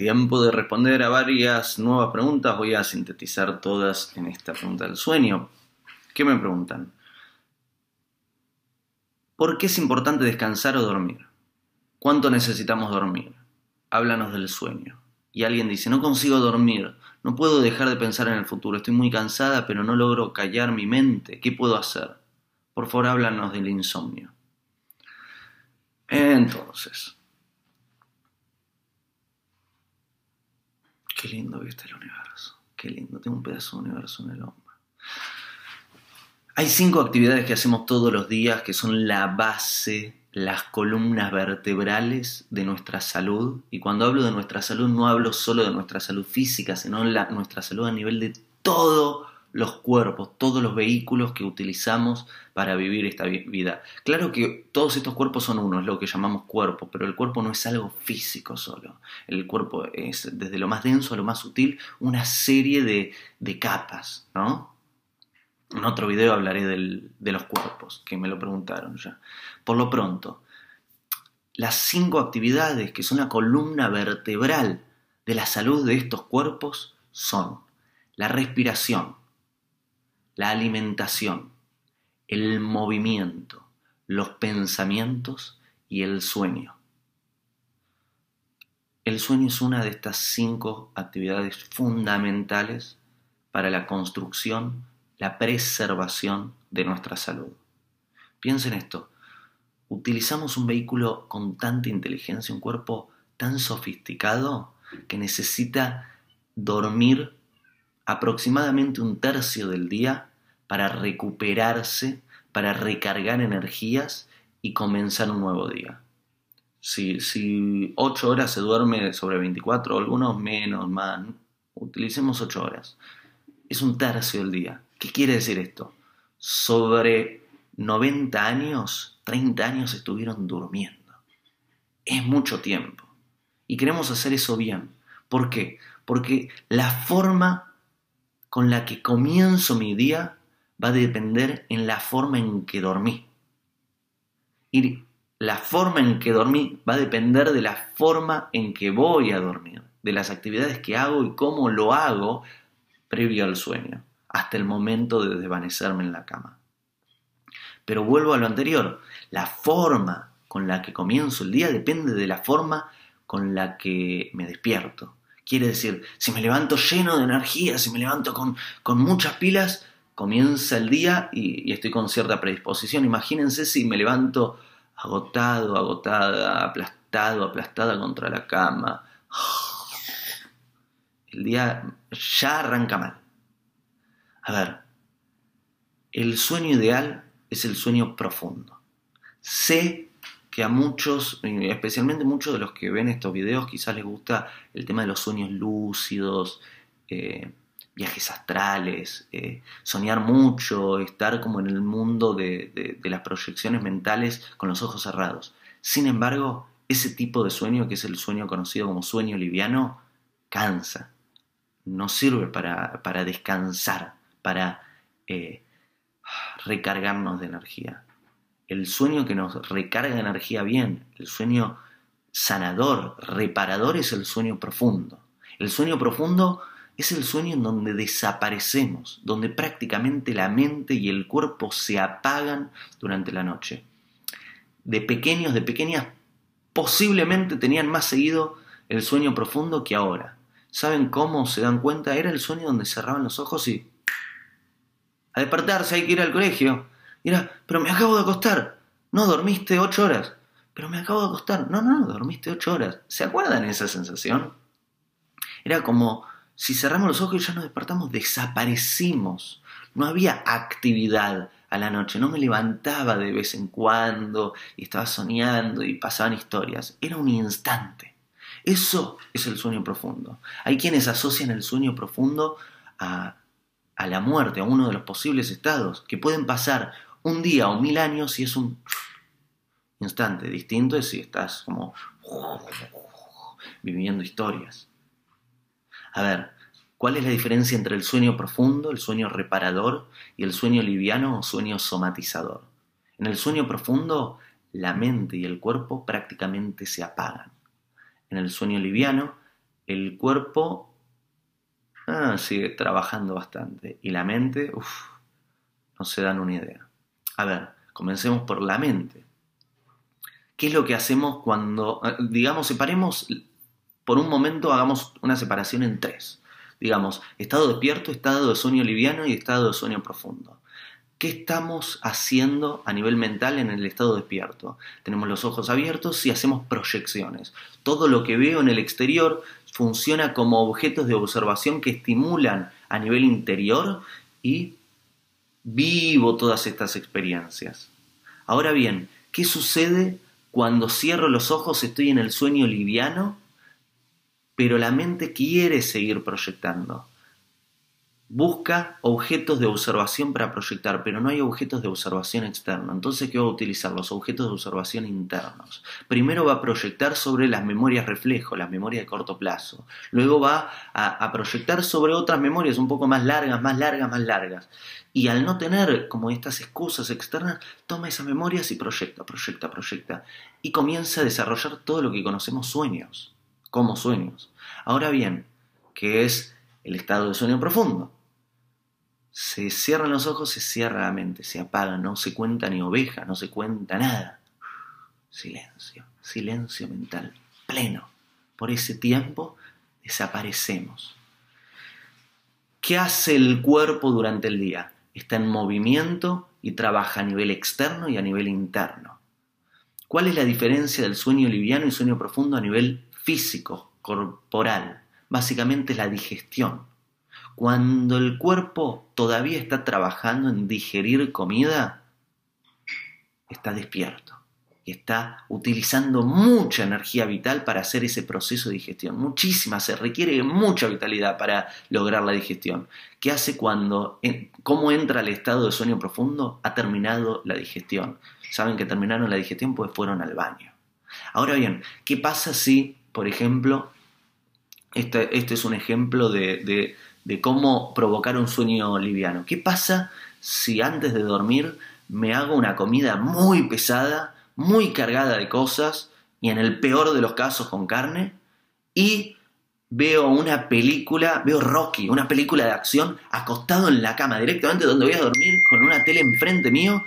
tiempo de responder a varias nuevas preguntas. Voy a sintetizar todas en esta pregunta del sueño. ¿Qué me preguntan? ¿Por qué es importante descansar o dormir? ¿Cuánto necesitamos dormir? Háblanos del sueño. Y alguien dice, no consigo dormir, no puedo dejar de pensar en el futuro, estoy muy cansada, pero no logro callar mi mente. ¿Qué puedo hacer? Por favor, háblanos del insomnio. Entonces, qué lindo que está el universo, qué lindo, tengo un pedazo de universo en el hombro. Hay cinco actividades que hacemos todos los días que son la base, las columnas vertebrales de nuestra salud. Y cuando hablo de nuestra salud no hablo solo de nuestra salud física, sino de nuestra salud a nivel de todos los cuerpos, todos los vehículos que utilizamos para vivir esta vida. Claro que todos estos cuerpos son uno, es lo que llamamos cuerpo, pero el cuerpo no es algo físico solo. El cuerpo es desde lo más denso a lo más sutil una serie de, de capas, ¿no? En otro video hablaré de los cuerpos, que me lo preguntaron ya. Por lo pronto, las cinco actividades que son la columna vertebral de la salud de estos cuerpos son la respiración, la alimentación, el movimiento, los pensamientos y el sueño. El sueño es una de estas cinco actividades fundamentales para la construcción la preservación de nuestra salud. Piensen esto, utilizamos un vehículo con tanta inteligencia, un cuerpo tan sofisticado que necesita dormir aproximadamente un tercio del día para recuperarse, para recargar energías y comenzar un nuevo día. Si, si 8 horas se duerme sobre 24, algunos menos, más, utilicemos 8 horas. Es un tercio del día. ¿Qué quiere decir esto? Sobre 90 años, 30 años estuvieron durmiendo. Es mucho tiempo. Y queremos hacer eso bien. ¿Por qué? Porque la forma con la que comienzo mi día va a depender en la forma en que dormí. Y la forma en que dormí va a depender de la forma en que voy a dormir, de las actividades que hago y cómo lo hago previo al sueño hasta el momento de desvanecerme en la cama. Pero vuelvo a lo anterior, la forma con la que comienzo el día depende de la forma con la que me despierto. Quiere decir, si me levanto lleno de energía, si me levanto con, muchas pilas, comienza el día y, estoy con cierta predisposición. Imagínense si me levanto agotado, agotada, aplastado, aplastada contra la cama. El día ya arranca mal. A ver, el sueño ideal es el sueño profundo. Sé que a muchos, especialmente muchos de los que ven estos videos, quizás les gusta el tema de los sueños lúcidos, eh, viajes astrales, eh, soñar mucho, estar como en el mundo de, de las proyecciones mentales con los ojos cerrados. Sin embargo, ese tipo de sueño, que es el sueño conocido como sueño liviano, cansa, no sirve para, para descansar, para eh, recargarnos de energía. El sueño que nos recarga energía bien, el sueño sanador, reparador es el sueño profundo. El sueño profundo es el sueño en donde desaparecemos, donde prácticamente la mente y el cuerpo se apagan durante la noche. De pequeños, de pequeñas, posiblemente tenían más seguido el sueño profundo que ahora. ¿Saben cómo se dan cuenta? Era el sueño donde cerraban los ojos y a despertarse, hay que ir al colegio. Y era, pero me acabo de acostar. No, dormiste ocho horas. Pero me acabo de acostar. No, no, dormiste ocho horas. ¿Se acuerdan esa sensación? Era como si cerramos los ojos y ya nos despertamos, desaparecimos. No había actividad a la noche. No me levantaba de vez en cuando y estaba soñando y pasaban historias. Era un instante. Eso es el sueño profundo. Hay quienes asocian el sueño profundo a a la muerte, a uno de los posibles estados, que pueden pasar un día o mil años y es un instante. Distinto es si estás como viviendo historias. A ver, ¿cuál es la diferencia entre el sueño profundo, el sueño reparador y el sueño liviano o sueño somatizador? En el sueño profundo, la mente y el cuerpo prácticamente se apagan. en el sueño liviano, el cuerpo ah, sigue trabajando bastante y la mente, uff, no se dan una idea. A ver, comencemos por la mente. ¿Qué es lo que hacemos cuando, eh, digamos, separemos, por un momento hagamos una separación en tres? Digamos, estado despierto, estado de sueño liviano y estado de sueño profundo. ¿Qué estamos haciendo a nivel mental en el estado despierto? Tenemos los ojos abiertos y hacemos proyecciones. Todo lo que veo en el exterior funciona como objetos de observación que estimulan a nivel interior y vivo todas estas experiencias. Ahora bien, ¿qué sucede cuando cierro los ojos, estoy en el sueño liviano, pero la mente quiere seguir proyectando? Busca objetos de observación para proyectar, pero no hay objetos de observación externos. Entonces, ¿qué va a utilizar? Los objetos de observación internos. Primero va a proyectar sobre las memorias reflejo, las memorias de corto plazo. Luego va a, proyectar sobre otras memorias un poco más largas, más largas, más largas. Y al no tener como estas excusas externas, toma esas memorias y proyecta, proyecta, proyecta. Y comienza a desarrollar todo lo que conocemos sueños, como sueños. Ahora bien, ¿qué es el estado de sueño profundo? se cierran los ojos, se cierra la mente, se apaga, no se cuenta ni oveja, no se cuenta nada. Silencio, silencio mental, pleno. Por ese tiempo desaparecemos. ¿Qué hace el cuerpo durante el día? Está en movimiento y trabaja a nivel externo y a nivel interno. ¿Cuál es la diferencia del sueño liviano y sueño profundo a nivel físico, corporal? Básicamente la digestión. Cuando el cuerpo todavía está trabajando en digerir comida, está despierto y está utilizando mucha energía vital para hacer ese proceso de digestión. Muchísima, se requiere mucha vitalidad para lograr la digestión. ¿Qué hace cuando, cómo entra al estado de sueño profundo? Ha terminado la digestión. Saben que terminaron la digestión pues fueron al baño. Ahora bien, ¿qué pasa si, por ejemplo, este, es un ejemplo de de cómo provocar un sueño liviano. ¿Qué pasa si antes de dormir me hago una comida muy pesada, muy cargada de cosas, y en el peor de los casos con carne, y veo una película, veo Rocky, una película de acción, acostado en la cama, directamente donde voy a dormir, con una tele enfrente mío,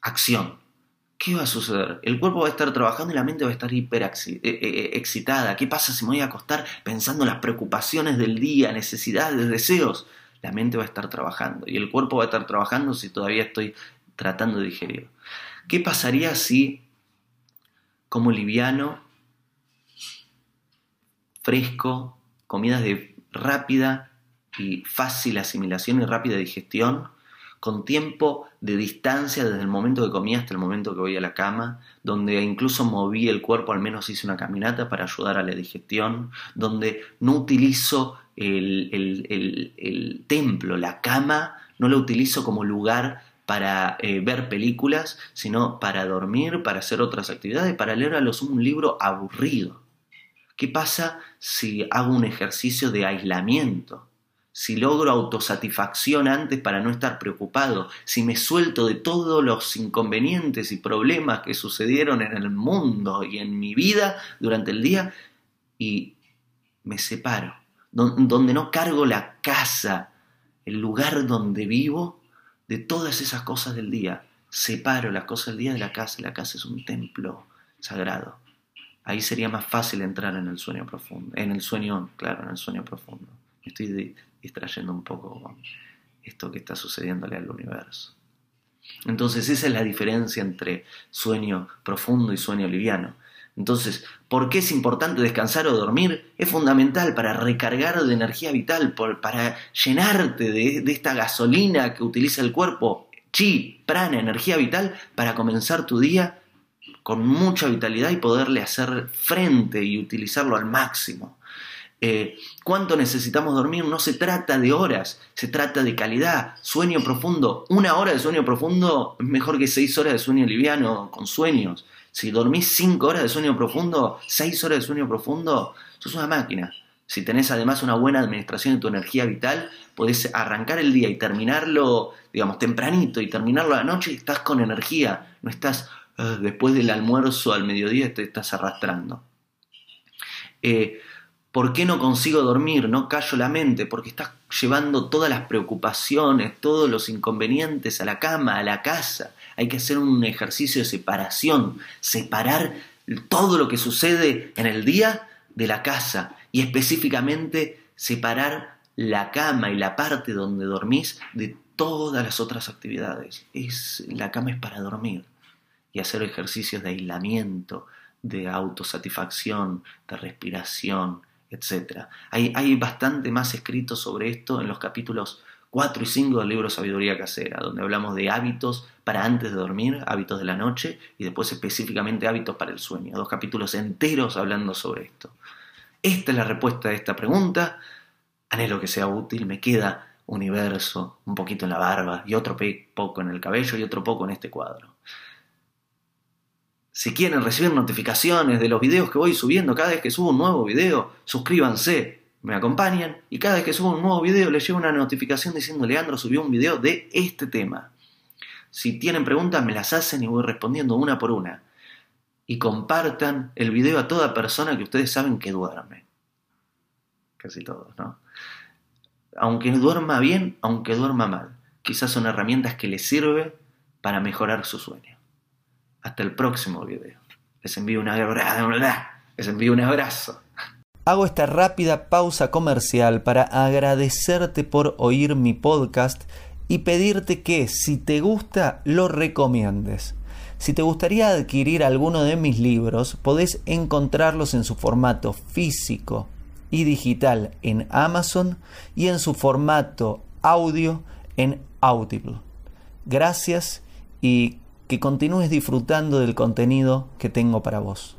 acción. ¿Qué va a suceder? El cuerpo va a estar trabajando y la mente va a estar hiper eh, eh, eh, excitada. ¿Qué pasa si me voy a acostar pensando en las preocupaciones del día, necesidades, deseos? La mente va a estar trabajando y el cuerpo va a estar trabajando si todavía estoy tratando de digerir. ¿Qué pasaría si, como liviano, fresco, comidas de rápida y fácil asimilación y rápida digestión, con tiempo de distancia desde el momento que comí hasta el momento que voy a la cama, donde incluso moví el cuerpo, al menos hice una caminata para ayudar a la digestión, donde no utilizo el, templo, la cama, no lo utilizo como lugar para eh, ver películas, sino para dormir, para hacer otras actividades, para leer a lo sumo un libro aburrido. ¿Qué pasa si hago un ejercicio de aislamiento? Si logro autosatisfacción antes para no estar preocupado, si me suelto de todos los inconvenientes y problemas que sucedieron en el mundo y en mi vida durante el día y me separo, donde no cargo la casa, el lugar donde vivo, de todas esas cosas del día. Separo las cosas del día de la casa, la casa es un templo sagrado. Ahí sería más fácil entrar en el sueño profundo, en el sueño, claro, en el sueño profundo. Estoy distrayendo un poco esto que está sucediéndole al universo. Entonces esa es la diferencia entre sueño profundo y sueño liviano. Entonces, ¿por qué es importante descansar o dormir? Es fundamental para recargar de energía vital, para llenarte de esta gasolina que utiliza el cuerpo, chi, prana, energía vital, para comenzar tu día con mucha vitalidad y poderle hacer frente y utilizarlo al máximo. Eh, ¿Cuánto necesitamos dormir? No se trata de horas, se trata de calidad, sueño profundo. Una hora de sueño profundo es mejor que seis horas de sueño liviano con sueños. Si dormís cinco horas de sueño profundo, seis horas de sueño profundo, sos una máquina. Si tenés además una buena administración de tu energía vital, podés arrancar el día y terminarlo, digamos, tempranito y terminarlo a la noche y estás con energía, no estás ah, después del almuerzo al mediodía te estás arrastrando. Eh, ¿Por qué no consigo dormir? No callo la mente, porque estás llevando todas las preocupaciones, todos los inconvenientes a la cama, a la casa. Hay que hacer un ejercicio de separación, separar todo lo que sucede en el día de la casa y específicamente separar la cama y la parte donde dormís de todas las otras actividades. Es, la cama es para dormir y hacer ejercicios de aislamiento, de autosatisfacción, de respiración, etc. Hay, hay bastante más escrito sobre esto en los capítulos 4 y 5 del libro Sabiduría Casera, donde hablamos de hábitos para antes de dormir, hábitos de la noche y después específicamente hábitos para el sueño. Dos capítulos enteros hablando sobre esto. Esta es la respuesta a esta pregunta. Anhelo que sea útil. Me queda universo, un poquito en la barba y otro poco en el cabello y otro poco en este cuadro. Si quieren recibir notificaciones de los videos que voy subiendo cada vez que subo un nuevo video, suscríbanse, me acompañan y cada vez que subo un nuevo video les llevo una notificación diciendo Leandro subió un video de este tema. Si tienen preguntas me las hacen y voy respondiendo una por una. Y compartan el video a toda persona que ustedes saben que duerme. Casi todos, ¿no? Aunque duerma bien, aunque duerma mal. Quizás son herramientas que les sirven para mejorar su sueño. Hasta el próximo video. Les envío un abrazo. Les envío un abrazo. Hago esta rápida pausa comercial para agradecerte por oír mi podcast y pedirte que si te gusta lo recomiendes. Si te gustaría adquirir alguno de mis libros, podés encontrarlos en su formato físico y digital en Amazon y en su formato audio en Audible. Gracias y que continúes disfrutando del contenido que tengo para vos.